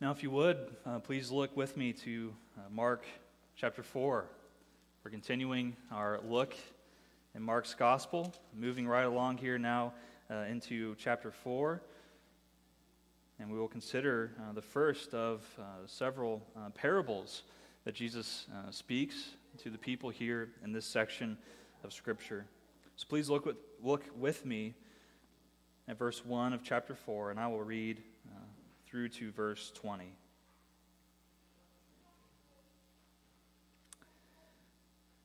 Now, if you would, uh, please look with me to uh, Mark chapter 4. We're continuing our look in Mark's gospel, moving right along here now uh, into chapter 4. And we will consider uh, the first of uh, several uh, parables that Jesus speaks to the people here in this section of Scripture. So please look with, look with me at verse 1 of chapter 4, and I will read through to verse 20.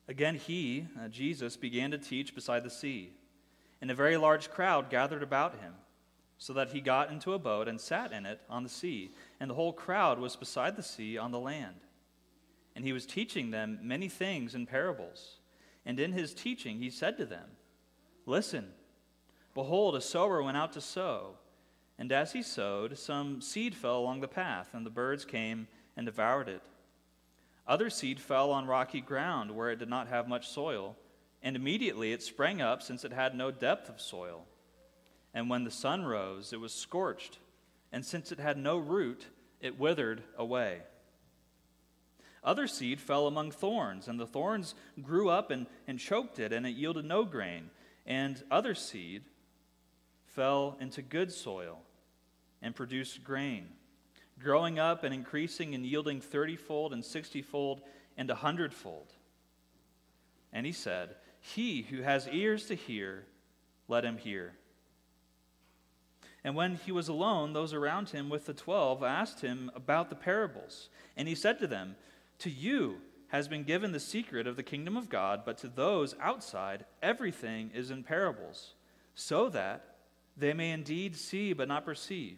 Again, he, uh, Jesus, began to teach beside the sea, and a very large crowd gathered about him, so that he got into a boat and sat in it on the sea, and the whole crowd was beside the sea on the land. And he was teaching them many things in parables. And in his teaching, he said to them, Listen, behold, a sower went out to sow. And as he sowed, some seed fell along the path, and the birds came and devoured it. Other seed fell on rocky ground where it did not have much soil, and immediately it sprang up, since it had no depth of soil. And when the sun rose, it was scorched, and since it had no root, it withered away. Other seed fell among thorns, and the thorns grew up and, and choked it, and it yielded no grain. And other seed fell into good soil and produce grain, growing up and increasing and yielding thirtyfold and sixtyfold and a hundredfold. And he said, He who has ears to hear, let him hear. And when he was alone, those around him with the twelve asked him about the parables. And he said to them, To you has been given the secret of the kingdom of God, but to those outside, everything is in parables, so that they may indeed see but not perceive,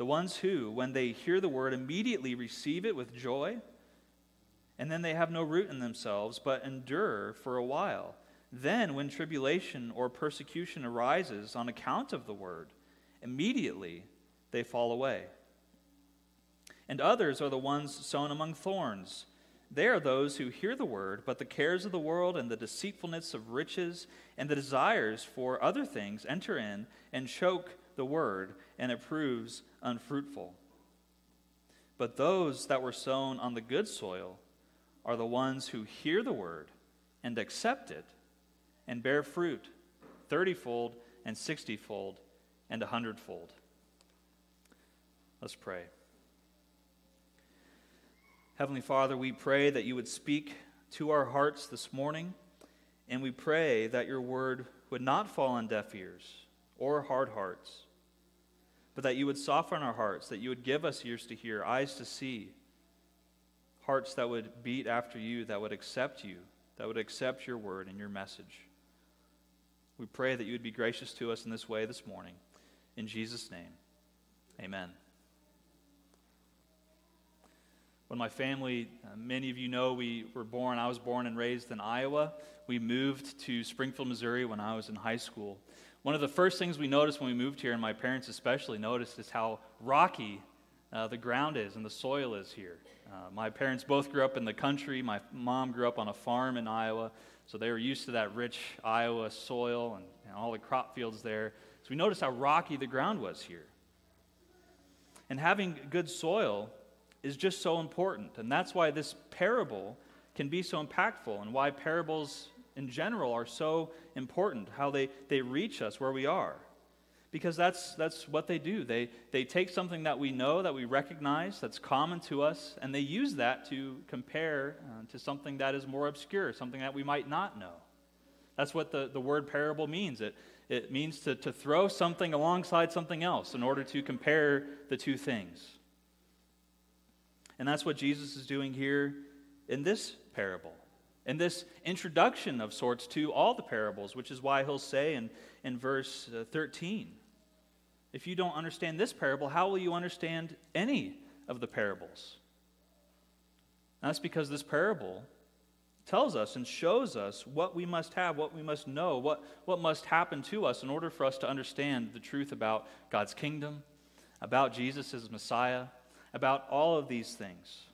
the ones who, when they hear the word, immediately receive it with joy, and then they have no root in themselves, but endure for a while. Then, when tribulation or persecution arises on account of the word, immediately they fall away. And others are the ones sown among thorns. They are those who hear the word, but the cares of the world and the deceitfulness of riches and the desires for other things enter in and choke the word, and it proves unfruitful. But those that were sown on the good soil are the ones who hear the word and accept it and bear fruit thirtyfold and sixtyfold and a hundredfold. Let's pray. Heavenly Father, we pray that you would speak to our hearts this morning, and we pray that your word would not fall on deaf ears or hard hearts but that you would soften our hearts, that you would give us ears to hear, eyes to see, hearts that would beat after you, that would accept you, that would accept your word and your message. We pray that you would be gracious to us in this way this morning. In Jesus' name, amen. When my family, uh, many of you know, we were born, I was born and raised in Iowa. We moved to Springfield, Missouri when I was in high school. One of the first things we noticed when we moved here, and my parents especially noticed, is how rocky uh, the ground is and the soil is here. Uh, my parents both grew up in the country. My mom grew up on a farm in Iowa, so they were used to that rich Iowa soil and, and all the crop fields there. So we noticed how rocky the ground was here. And having good soil is just so important. And that's why this parable can be so impactful and why parables in general are so important, how they, they reach us where we are. Because that's, that's what they do. They, they take something that we know, that we recognize, that's common to us, and they use that to compare uh, to something that is more obscure, something that we might not know. That's what the, the word parable means. It, it means to, to throw something alongside something else in order to compare the two things. And that's what Jesus is doing here in this parable in this introduction of sorts to all the parables, which is why he'll say in, in verse uh, 13, if you don't understand this parable, how will you understand any of the parables? That's because this parable tells us and shows us what we must have, what we must know, what, what must happen to us in order for us to understand the truth about God's kingdom, about Jesus as Messiah, about all of these things.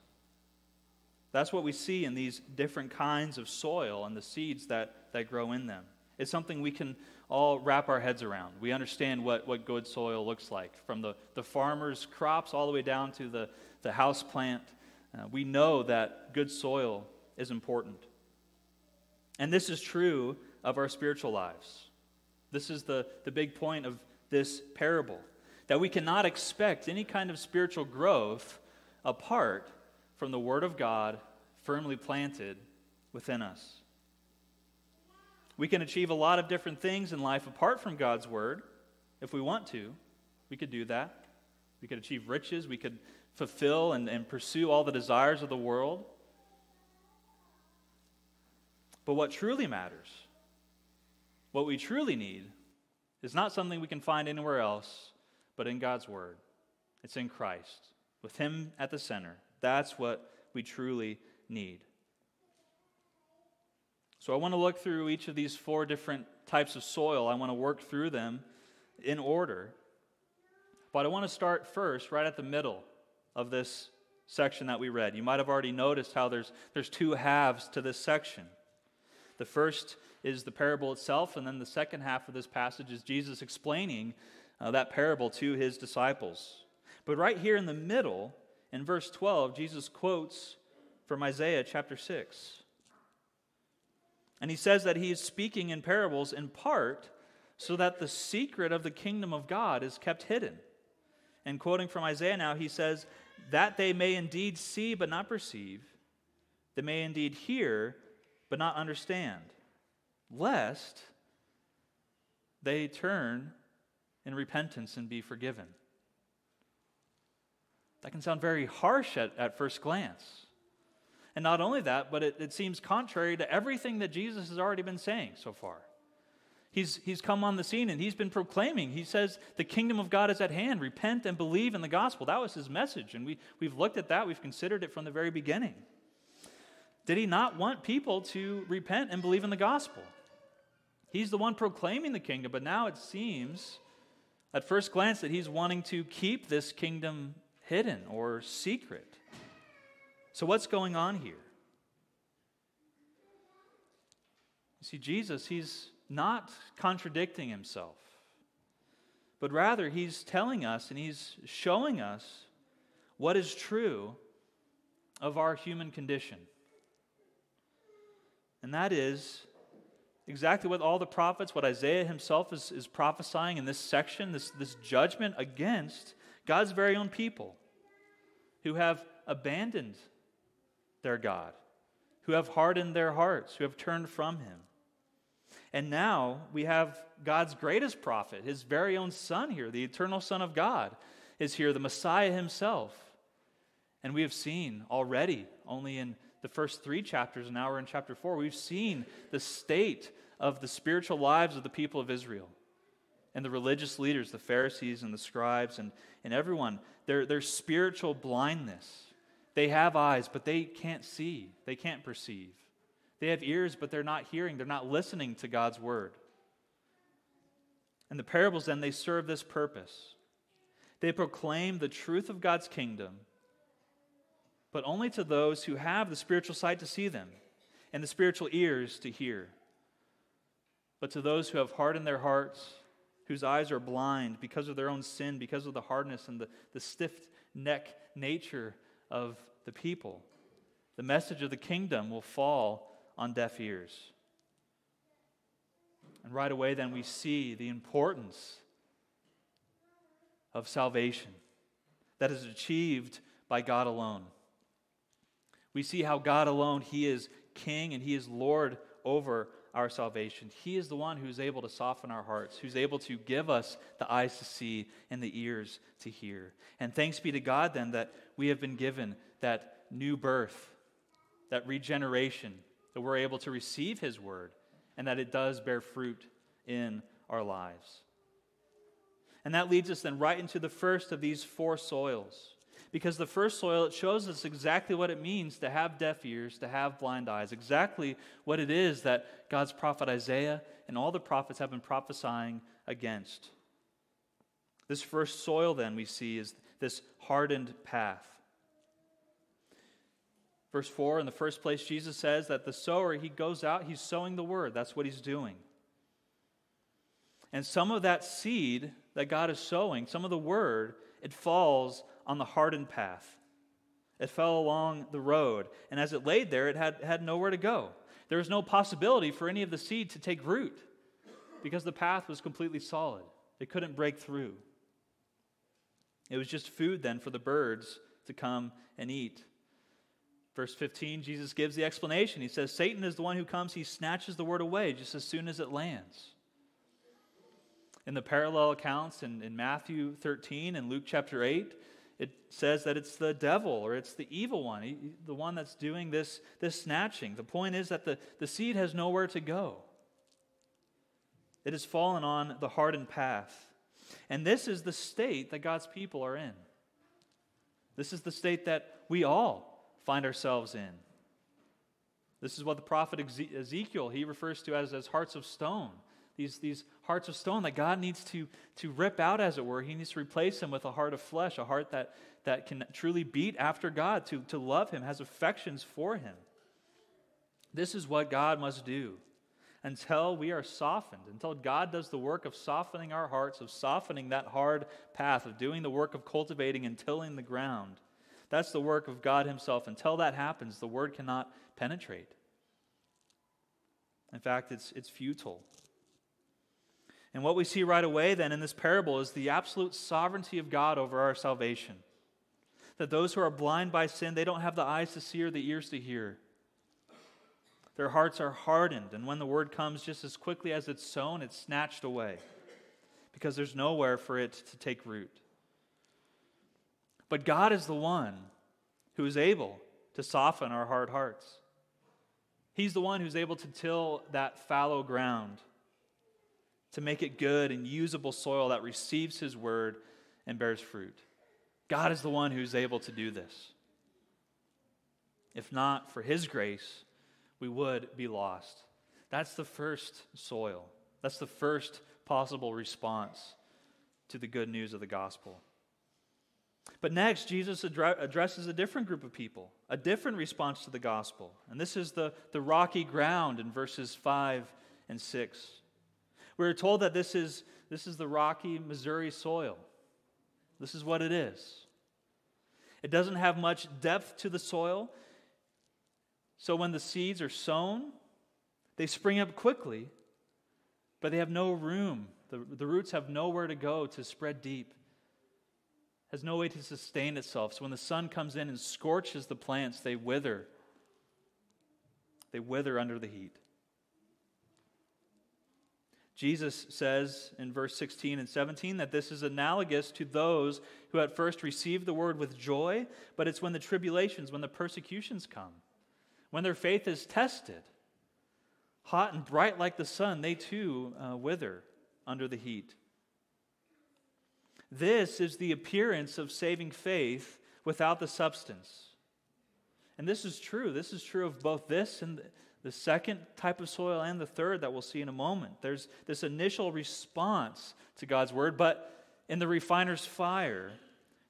That's what we see in these different kinds of soil and the seeds that, that grow in them. It's something we can all wrap our heads around. We understand what, what good soil looks like, from the, the farmer's crops all the way down to the, the house plant. Uh, we know that good soil is important. And this is true of our spiritual lives. This is the, the big point of this parable that we cannot expect any kind of spiritual growth apart from the Word of God firmly planted within us. We can achieve a lot of different things in life apart from God's Word if we want to. We could do that. We could achieve riches. We could fulfill and, and pursue all the desires of the world. But what truly matters, what we truly need, is not something we can find anywhere else but in God's Word. It's in Christ, with Him at the center. That's what we truly need. So I want to look through each of these four different types of soil. I want to work through them in order. But I want to start first right at the middle of this section that we read. You might have already noticed how there's, there's two halves to this section. The first is the parable itself, and then the second half of this passage is Jesus explaining uh, that parable to his disciples. But right here in the middle, in verse 12, Jesus quotes from Isaiah chapter 6. And he says that he is speaking in parables in part so that the secret of the kingdom of God is kept hidden. And quoting from Isaiah now, he says, That they may indeed see but not perceive, they may indeed hear but not understand, lest they turn in repentance and be forgiven. That can sound very harsh at, at first glance. And not only that, but it, it seems contrary to everything that Jesus has already been saying so far. He's, he's come on the scene and he's been proclaiming. He says, The kingdom of God is at hand. Repent and believe in the gospel. That was his message. And we, we've looked at that, we've considered it from the very beginning. Did he not want people to repent and believe in the gospel? He's the one proclaiming the kingdom, but now it seems at first glance that he's wanting to keep this kingdom hidden or secret. So, what's going on here? You see, Jesus, he's not contradicting himself, but rather he's telling us and he's showing us what is true of our human condition. And that is exactly what all the prophets, what Isaiah himself is, is prophesying in this section, this, this judgment against God's very own people who have abandoned their God, who have hardened their hearts, who have turned from him. And now we have God's greatest prophet, his very own son here, the eternal Son of God, is here, the Messiah himself. And we have seen already, only in the first three chapters, and now we're in chapter four, we've seen the state of the spiritual lives of the people of Israel and the religious leaders, the Pharisees and the scribes, and, and everyone, their, their spiritual blindness they have eyes, but they can't see, they can't perceive. They have ears, but they're not hearing, they're not listening to God's word. And the parables then, they serve this purpose. They proclaim the truth of God's kingdom, but only to those who have the spiritual sight to see them and the spiritual ears to hear. But to those who have hardened their hearts, whose eyes are blind because of their own sin, because of the hardness and the, the stiff neck nature of the people. The message of the kingdom will fall on deaf ears. And right away, then, we see the importance of salvation that is achieved by God alone. We see how God alone, He is King and He is Lord over our salvation. He is the one who's able to soften our hearts, who's able to give us the eyes to see and the ears to hear. And thanks be to God, then, that we have been given that new birth, that regeneration, that we're able to receive His word, and that it does bear fruit in our lives. And that leads us then right into the first of these four soils. Because the first soil, it shows us exactly what it means to have deaf ears, to have blind eyes, exactly what it is that God's prophet Isaiah and all the prophets have been prophesying against. This first soil, then, we see is this hardened path. Verse 4, in the first place, Jesus says that the sower, he goes out, he's sowing the word. That's what he's doing. And some of that seed that God is sowing, some of the word, it falls on the hardened path. It fell along the road. And as it laid there, it had, had nowhere to go. There was no possibility for any of the seed to take root because the path was completely solid. It couldn't break through. It was just food then for the birds to come and eat. Verse 15, Jesus gives the explanation. He says, Satan is the one who comes, he snatches the word away just as soon as it lands. In the parallel accounts in, in Matthew 13 and Luke chapter 8, it says that it's the devil or it's the evil one, he, the one that's doing this, this snatching. The point is that the, the seed has nowhere to go, it has fallen on the hardened path. And this is the state that God's people are in. This is the state that we all find ourselves in. This is what the prophet Ezekiel he refers to as, as hearts of stone. These, these hearts of stone that God needs to, to rip out, as it were. He needs to replace them with a heart of flesh, a heart that, that can truly beat after God, to, to love Him, has affections for Him. This is what God must do until we are softened, until God does the work of softening our hearts, of softening that hard path, of doing the work of cultivating and tilling the ground. That's the work of God Himself. Until that happens, the word cannot penetrate. In fact, it's, it's futile. And what we see right away then in this parable is the absolute sovereignty of God over our salvation. That those who are blind by sin, they don't have the eyes to see or the ears to hear. Their hearts are hardened, and when the word comes just as quickly as it's sown, it's snatched away because there's nowhere for it to take root. But God is the one who is able to soften our hard hearts. He's the one who's able to till that fallow ground, to make it good and usable soil that receives His word and bears fruit. God is the one who's able to do this. If not for His grace, we would be lost. That's the first soil. That's the first possible response to the good news of the gospel. But next, Jesus addresses a different group of people, a different response to the gospel. And this is the, the rocky ground in verses 5 and 6. We're told that this is, this is the rocky Missouri soil. This is what it is. It doesn't have much depth to the soil, so when the seeds are sown, they spring up quickly, but they have no room. The, the roots have nowhere to go to spread deep, has no way to sustain itself. So when the sun comes in and scorches the plants, they wither. They wither under the heat. Jesus says in verse 16 and 17 that this is analogous to those who at first received the word with joy, but it's when the tribulations, when the persecutions come when their faith is tested, hot and bright like the sun, they too uh, wither under the heat. This is the appearance of saving faith without the substance. And this is true. This is true of both this and the second type of soil and the third that we'll see in a moment. There's this initial response to God's word, but in the refiner's fire,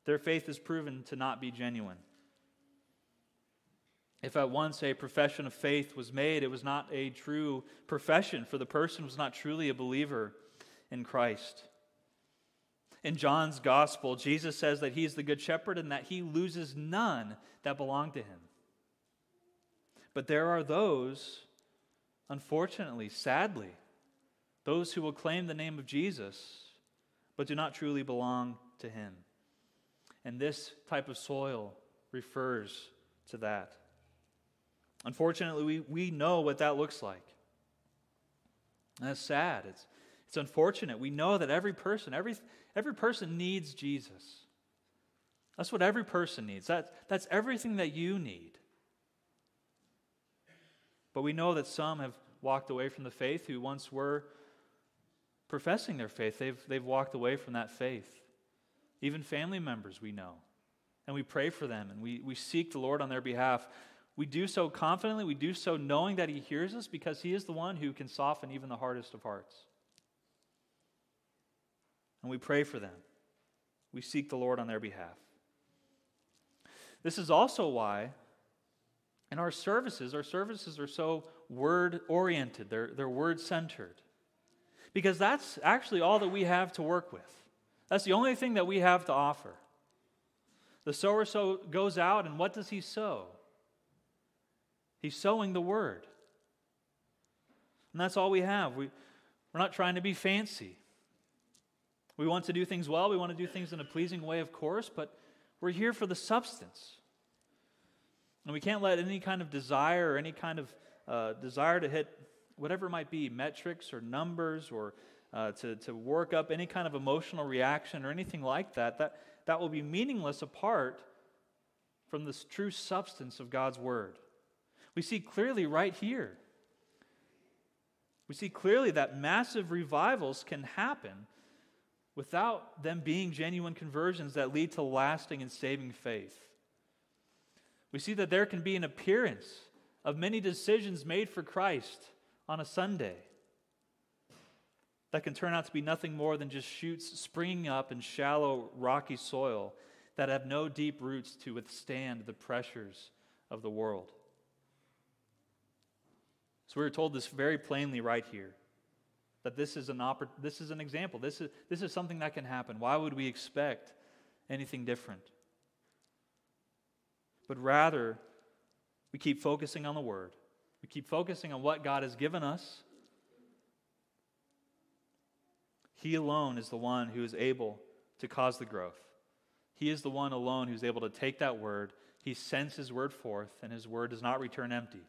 their faith is proven to not be genuine. If at once a profession of faith was made, it was not a true profession, for the person was not truly a believer in Christ. In John's gospel, Jesus says that he is the good shepherd and that he loses none that belong to him. But there are those, unfortunately, sadly, those who will claim the name of Jesus but do not truly belong to him. And this type of soil refers to that. Unfortunately, we, we know what that looks like. That's sad. It's, it's unfortunate. We know that every person, every, every person needs Jesus. That's what every person needs. That, that's everything that you need. But we know that some have walked away from the faith who once were professing their faith. They've, they've walked away from that faith. Even family members we know and we pray for them and we, we seek the Lord on their behalf. We do so confidently, we do so knowing that He hears us because He is the one who can soften even the hardest of hearts. And we pray for them. We seek the Lord on their behalf. This is also why in our services, our services are so word oriented, they're, they're word centered. Because that's actually all that we have to work with. That's the only thing that we have to offer. The sower so goes out, and what does he sow? He's sowing the word. And that's all we have. We, we're not trying to be fancy. We want to do things well, we want to do things in a pleasing way, of course, but we're here for the substance. And we can't let any kind of desire or any kind of uh, desire to hit whatever it might be, metrics or numbers or uh, to, to work up any kind of emotional reaction or anything like that, that, that will be meaningless apart from this true substance of God's Word. We see clearly right here. We see clearly that massive revivals can happen without them being genuine conversions that lead to lasting and saving faith. We see that there can be an appearance of many decisions made for Christ on a Sunday that can turn out to be nothing more than just shoots springing up in shallow, rocky soil that have no deep roots to withstand the pressures of the world. So we're told this very plainly right here that this is an oppor- this is an example. This is, this is something that can happen. Why would we expect anything different? But rather, we keep focusing on the Word. We keep focusing on what God has given us. He alone is the one who is able to cause the growth. He is the one alone who's able to take that word. He sends his word forth, and his word does not return empty,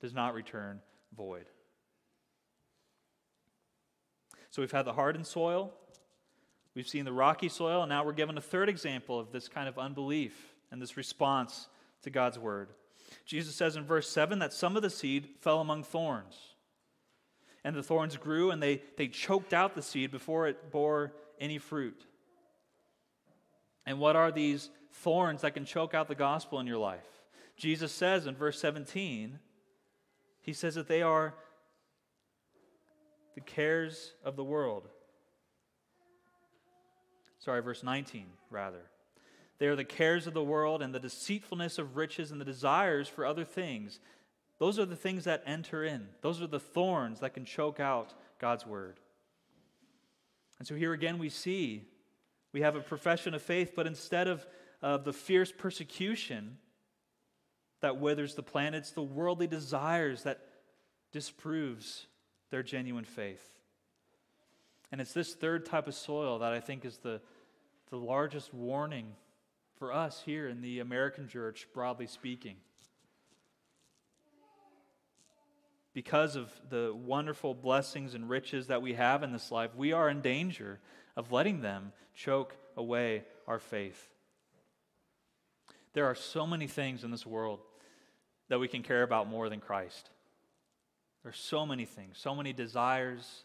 does not return void. So we've had the hardened soil, we've seen the rocky soil, and now we're given a third example of this kind of unbelief and this response to God's word. Jesus says in verse 7 that some of the seed fell among thorns. And the thorns grew and they, they choked out the seed before it bore any fruit. And what are these thorns that can choke out the gospel in your life? Jesus says in verse 17, he says that they are the cares of the world. Sorry, verse 19, rather. They are the cares of the world and the deceitfulness of riches and the desires for other things. Those are the things that enter in. Those are the thorns that can choke out God's word. And so here again we see we have a profession of faith, but instead of uh, the fierce persecution that withers the plant, it's the worldly desires that disproves their genuine faith. And it's this third type of soil that I think is the, the largest warning for us here in the American church, broadly speaking. Because of the wonderful blessings and riches that we have in this life, we are in danger of letting them choke away our faith. There are so many things in this world that we can care about more than Christ. There are so many things, so many desires,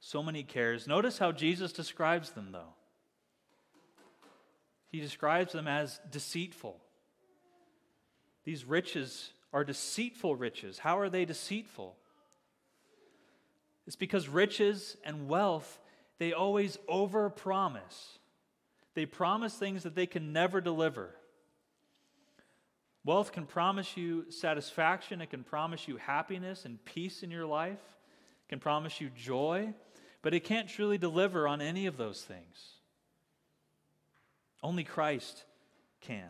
so many cares. Notice how Jesus describes them, though. He describes them as deceitful. These riches are deceitful riches. How are they deceitful? It's because riches and wealth, they always overpromise. They promise things that they can never deliver. Wealth can promise you satisfaction, it can promise you happiness and peace in your life, it can promise you joy, but it can't truly deliver on any of those things. Only Christ can.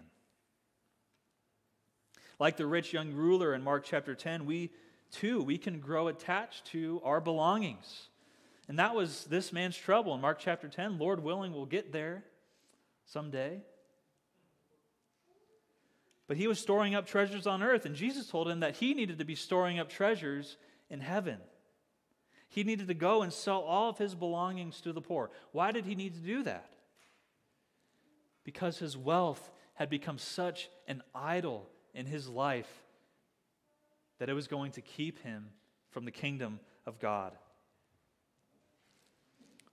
Like the rich young ruler in Mark chapter 10, we too, we can grow attached to our belongings. And that was this man's trouble in Mark chapter 10. Lord willing, we'll get there someday. But he was storing up treasures on earth, and Jesus told him that he needed to be storing up treasures in heaven. He needed to go and sell all of his belongings to the poor. Why did he need to do that? Because his wealth had become such an idol in his life that it was going to keep him from the kingdom of God.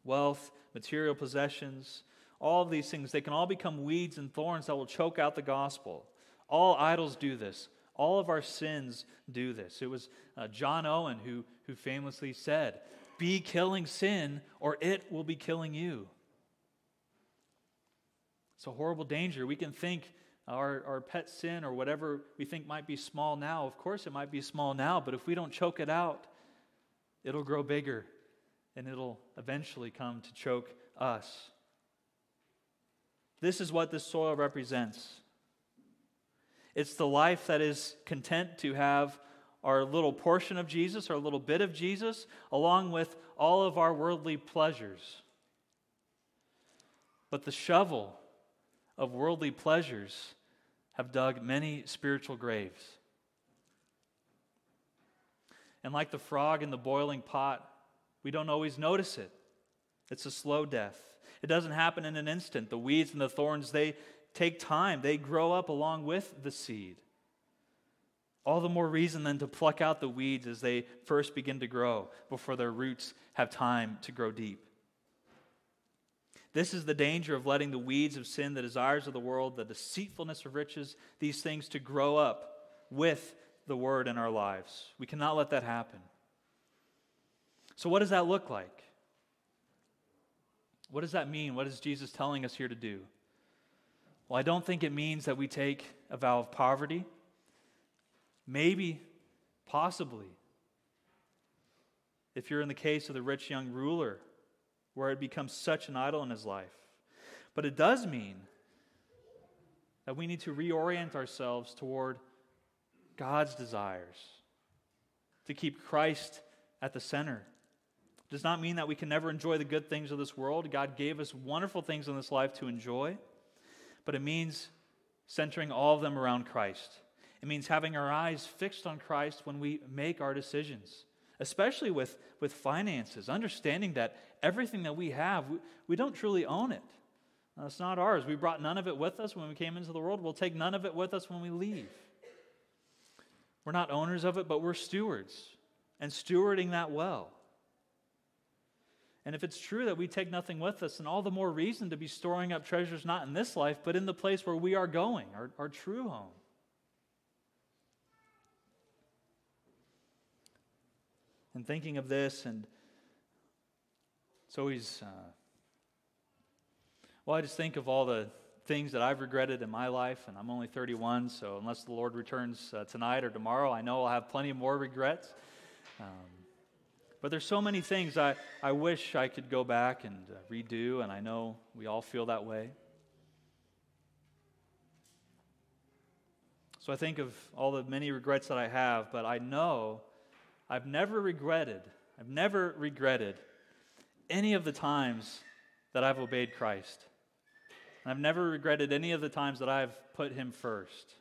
Wealth, material possessions, All of these things, they can all become weeds and thorns that will choke out the gospel. All idols do this. All of our sins do this. It was uh, John Owen who, who famously said, Be killing sin, or it will be killing you. It's a horrible danger. We can think our, our pet sin or whatever we think might be small now, of course it might be small now, but if we don't choke it out, it'll grow bigger and it'll eventually come to choke us. This is what this soil represents. It's the life that is content to have our little portion of Jesus, our little bit of Jesus, along with all of our worldly pleasures. But the shovel of worldly pleasures have dug many spiritual graves. And like the frog in the boiling pot, we don't always notice it. It's a slow death. It doesn't happen in an instant. The weeds and the thorns, they take time. They grow up along with the seed. All the more reason then to pluck out the weeds as they first begin to grow before their roots have time to grow deep. This is the danger of letting the weeds of sin, the desires of the world, the deceitfulness of riches, these things to grow up with the word in our lives. We cannot let that happen. So, what does that look like? What does that mean? What is Jesus telling us here to do? Well, I don't think it means that we take a vow of poverty. Maybe, possibly. If you're in the case of the rich young ruler, where it becomes such an idol in his life. But it does mean that we need to reorient ourselves toward God's desires, to keep Christ at the center. It does not mean that we can never enjoy the good things of this world. God gave us wonderful things in this life to enjoy but it means centering all of them around Christ. It means having our eyes fixed on Christ when we make our decisions, especially with, with finances, understanding that everything that we have, we, we don't truly own it. It's not ours. We brought none of it with us when we came into the world. We'll take none of it with us when we leave. We're not owners of it, but we're stewards, and stewarding that well. And if it's true that we take nothing with us, then all the more reason to be storing up treasures not in this life, but in the place where we are going, our, our true home. And thinking of this, and it's always, uh, well, I just think of all the things that I've regretted in my life, and I'm only 31, so unless the Lord returns uh, tonight or tomorrow, I know I'll have plenty more regrets. Um, but there's so many things I, I wish I could go back and uh, redo, and I know we all feel that way. So I think of all the many regrets that I have, but I know I've never regretted, I've never regretted any of the times that I've obeyed Christ. And I've never regretted any of the times that I've put Him first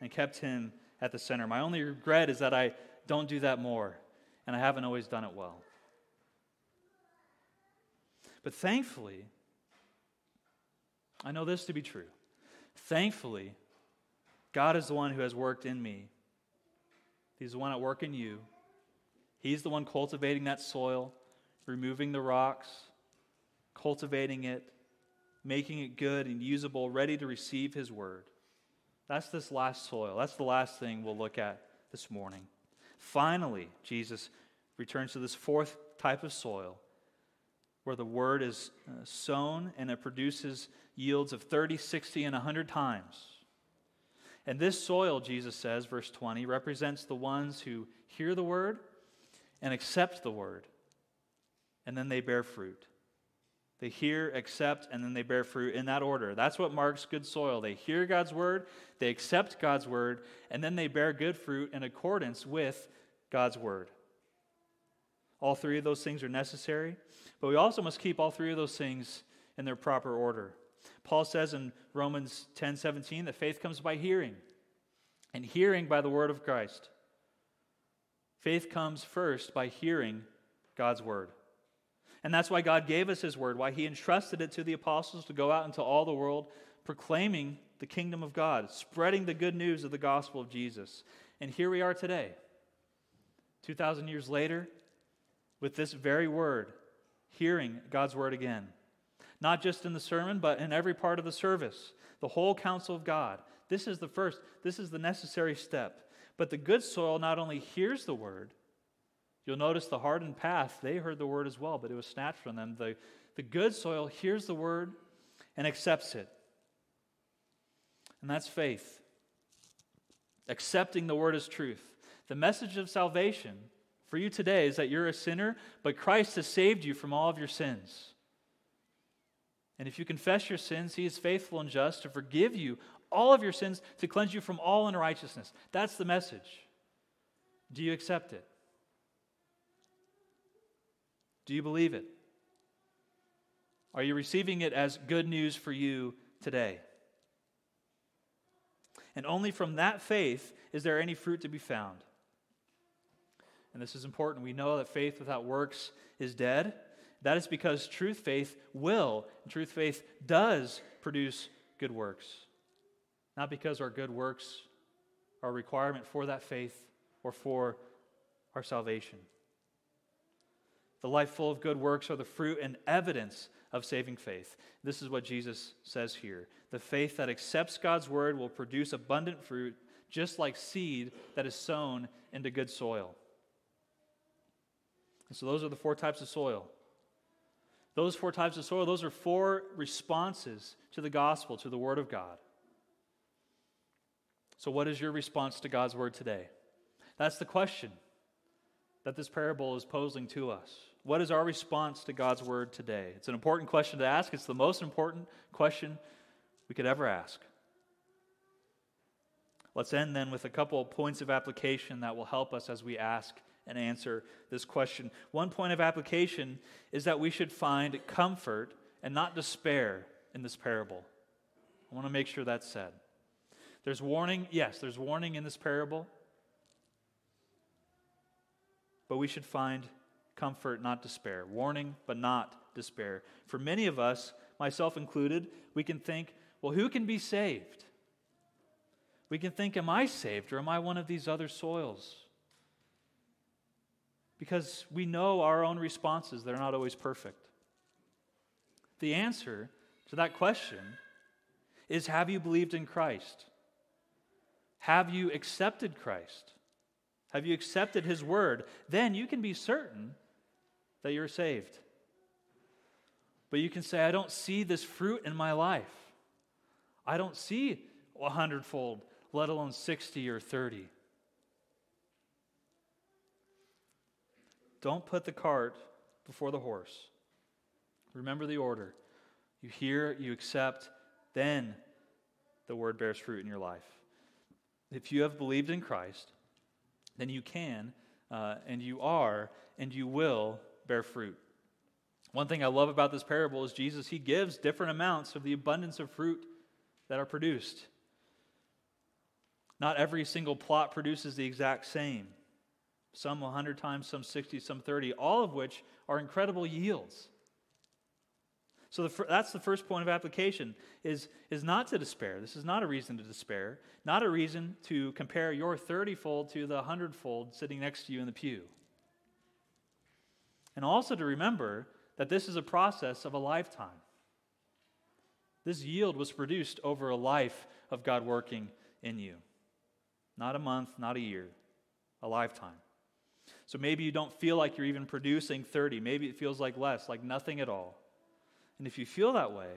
and kept Him at the center. My only regret is that I don't do that more and I haven't always done it well. But thankfully, I know this to be true. Thankfully, God is the one who has worked in me. He's the one at work in you. He's the one cultivating that soil, removing the rocks, cultivating it, making it good and usable, ready to receive His word. That's this last soil. That's the last thing we'll look at this morning. Finally, Jesus returns to this fourth type of soil where the word is uh, sown and it produces yields of 30, 60, and 100 times. And this soil, Jesus says, verse 20, represents the ones who hear the word and accept the word, and then they bear fruit. They hear, accept, and then they bear fruit in that order. That's what marks good soil. They hear God's word, they accept God's word, and then they bear good fruit in accordance with God's word. All three of those things are necessary, but we also must keep all three of those things in their proper order. Paul says in Romans 10 17 that faith comes by hearing, and hearing by the word of Christ. Faith comes first by hearing God's word. And that's why God gave us His word, why He entrusted it to the apostles to go out into all the world proclaiming the kingdom of God, spreading the good news of the gospel of Jesus. And here we are today, 2,000 years later, with this very word, hearing God's word again. not just in the sermon, but in every part of the service, the whole counsel of God. This is the first, this is the necessary step. But the good soil not only hears the word, you'll notice the hardened path, they heard the word as well, but it was snatched from them. The, the good soil hears the word and accepts it. And that's faith. Accepting the word as truth. The message of salvation for you today is that you're a sinner, but Christ has saved you from all of your sins. And if you confess your sins, he is faithful and just to forgive you all of your sins, to cleanse you from all unrighteousness. That's the message. Do you accept it? Do you believe it? Are you receiving it as good news for you today? And only from that faith is there any fruit to be found. And this is important. We know that faith without works is dead. That is because truth faith will, truth faith does produce good works. Not because our good works are a requirement for that faith or for our salvation. The life full of good works are the fruit and evidence of saving faith. This is what Jesus says here. The faith that accepts God's word will produce abundant fruit, just like seed that is sown into good soil. And so, those are the four types of soil. Those four types of soil, those are four responses to the gospel, to the word of God. So, what is your response to God's word today? That's the question that this parable is posing to us. What is our response to God's word today? It's an important question to ask. It's the most important question we could ever ask. Let's end then with a couple of points of application that will help us as we ask and answer this question. One point of application is that we should find comfort and not despair in this parable. I want to make sure that's said. There's warning, yes, there's warning in this parable, but we should find comfort, not despair. Warning, but not despair. For many of us, myself included, we can think, well, who can be saved? We can think, am I saved or am I one of these other soils? because we know our own responses, they're not always perfect. The answer to that question is Have you believed in Christ? Have you accepted Christ? Have you accepted His word? Then you can be certain that you're saved. But you can say, I don't see this fruit in my life. I don't see a hundredfold, let alone 60 or 30. Don't put the cart before the horse. Remember the order. You hear, you accept, then the word bears fruit in your life. If you have believed in Christ, then you can, uh, and you are, and you will bear fruit. One thing I love about this parable is Jesus, he gives different amounts of the abundance of fruit that are produced. Not every single plot produces the exact same some 100 times, some 60, some 30, all of which are incredible yields. So the, that's the first point of application is, is not to despair. This is not a reason to despair, not a reason to compare your 30-fold to the 100-fold sitting next to you in the pew. And also to remember that this is a process of a lifetime. This yield was produced over a life of God working in you. Not a month, not a year, a lifetime. So maybe you don't feel like you're even producing 30. Maybe it feels like less, like nothing at all. And if you feel that way,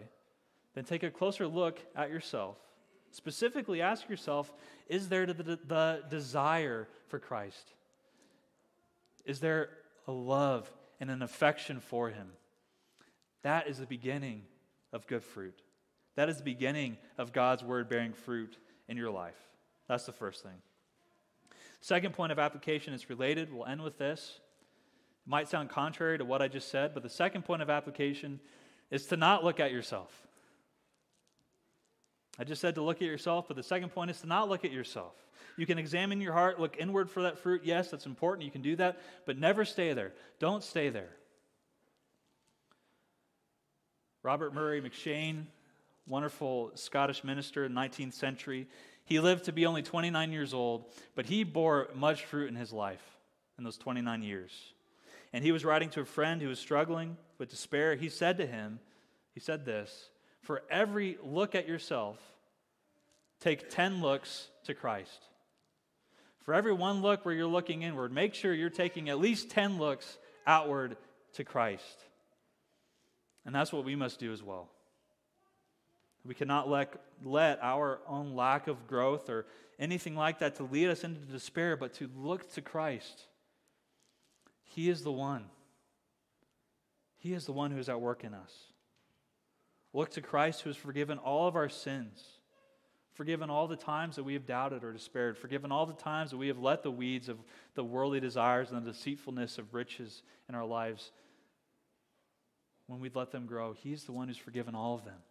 then take a closer look at yourself. Specifically, ask yourself is there the, the desire for Christ? Is there a love and an affection for Him? That is the beginning of good fruit. That is the beginning of God's word bearing fruit in your life. That's the first thing. Second point of application is related. We'll end with this. It might sound contrary to what I just said, but the second point of application is to not look at yourself. I just said to look at yourself, but the second point is to not look at yourself. You can examine your heart, look inward for that fruit. Yes, that's important. You can do that, but never stay there. Don't stay there. Robert Murray M'Cheyne, wonderful Scottish minister in the 19th century, he lived to be only 29 years old, but he bore much fruit in his life in those 29 years. And he was writing to a friend who was struggling with despair. He said to him, he said this For every look at yourself, take 10 looks to Christ. For every one look where you're looking inward, make sure you're taking at least 10 looks outward to Christ. And that's what we must do as well. We cannot let, let our own lack of growth or anything like that to lead us into despair, but to look to Christ. He is the one. He is the one who is at work in us. Look to Christ who has forgiven all of our sins, forgiven all the times that we have doubted or despaired, forgiven all the times that we have let the weeds of the worldly desires and the deceitfulness of riches in our lives, when we'd let them grow. He's the one who's forgiven all of them.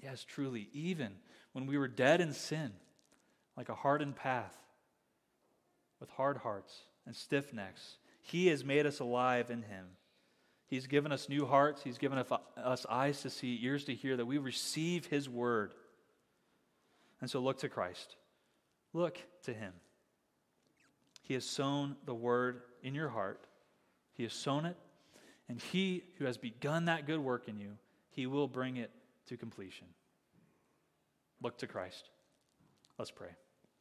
Yes, truly, even when we were dead in sin, like a hardened path, with hard hearts and stiff necks, He has made us alive in Him. He's given us new hearts, He's given us eyes to see, ears to hear, that we receive His word. And so look to Christ. Look to Him. He has sown the word in your heart, He has sown it, and He who has begun that good work in you, He will bring it to completion. Look to Christ. Let's pray.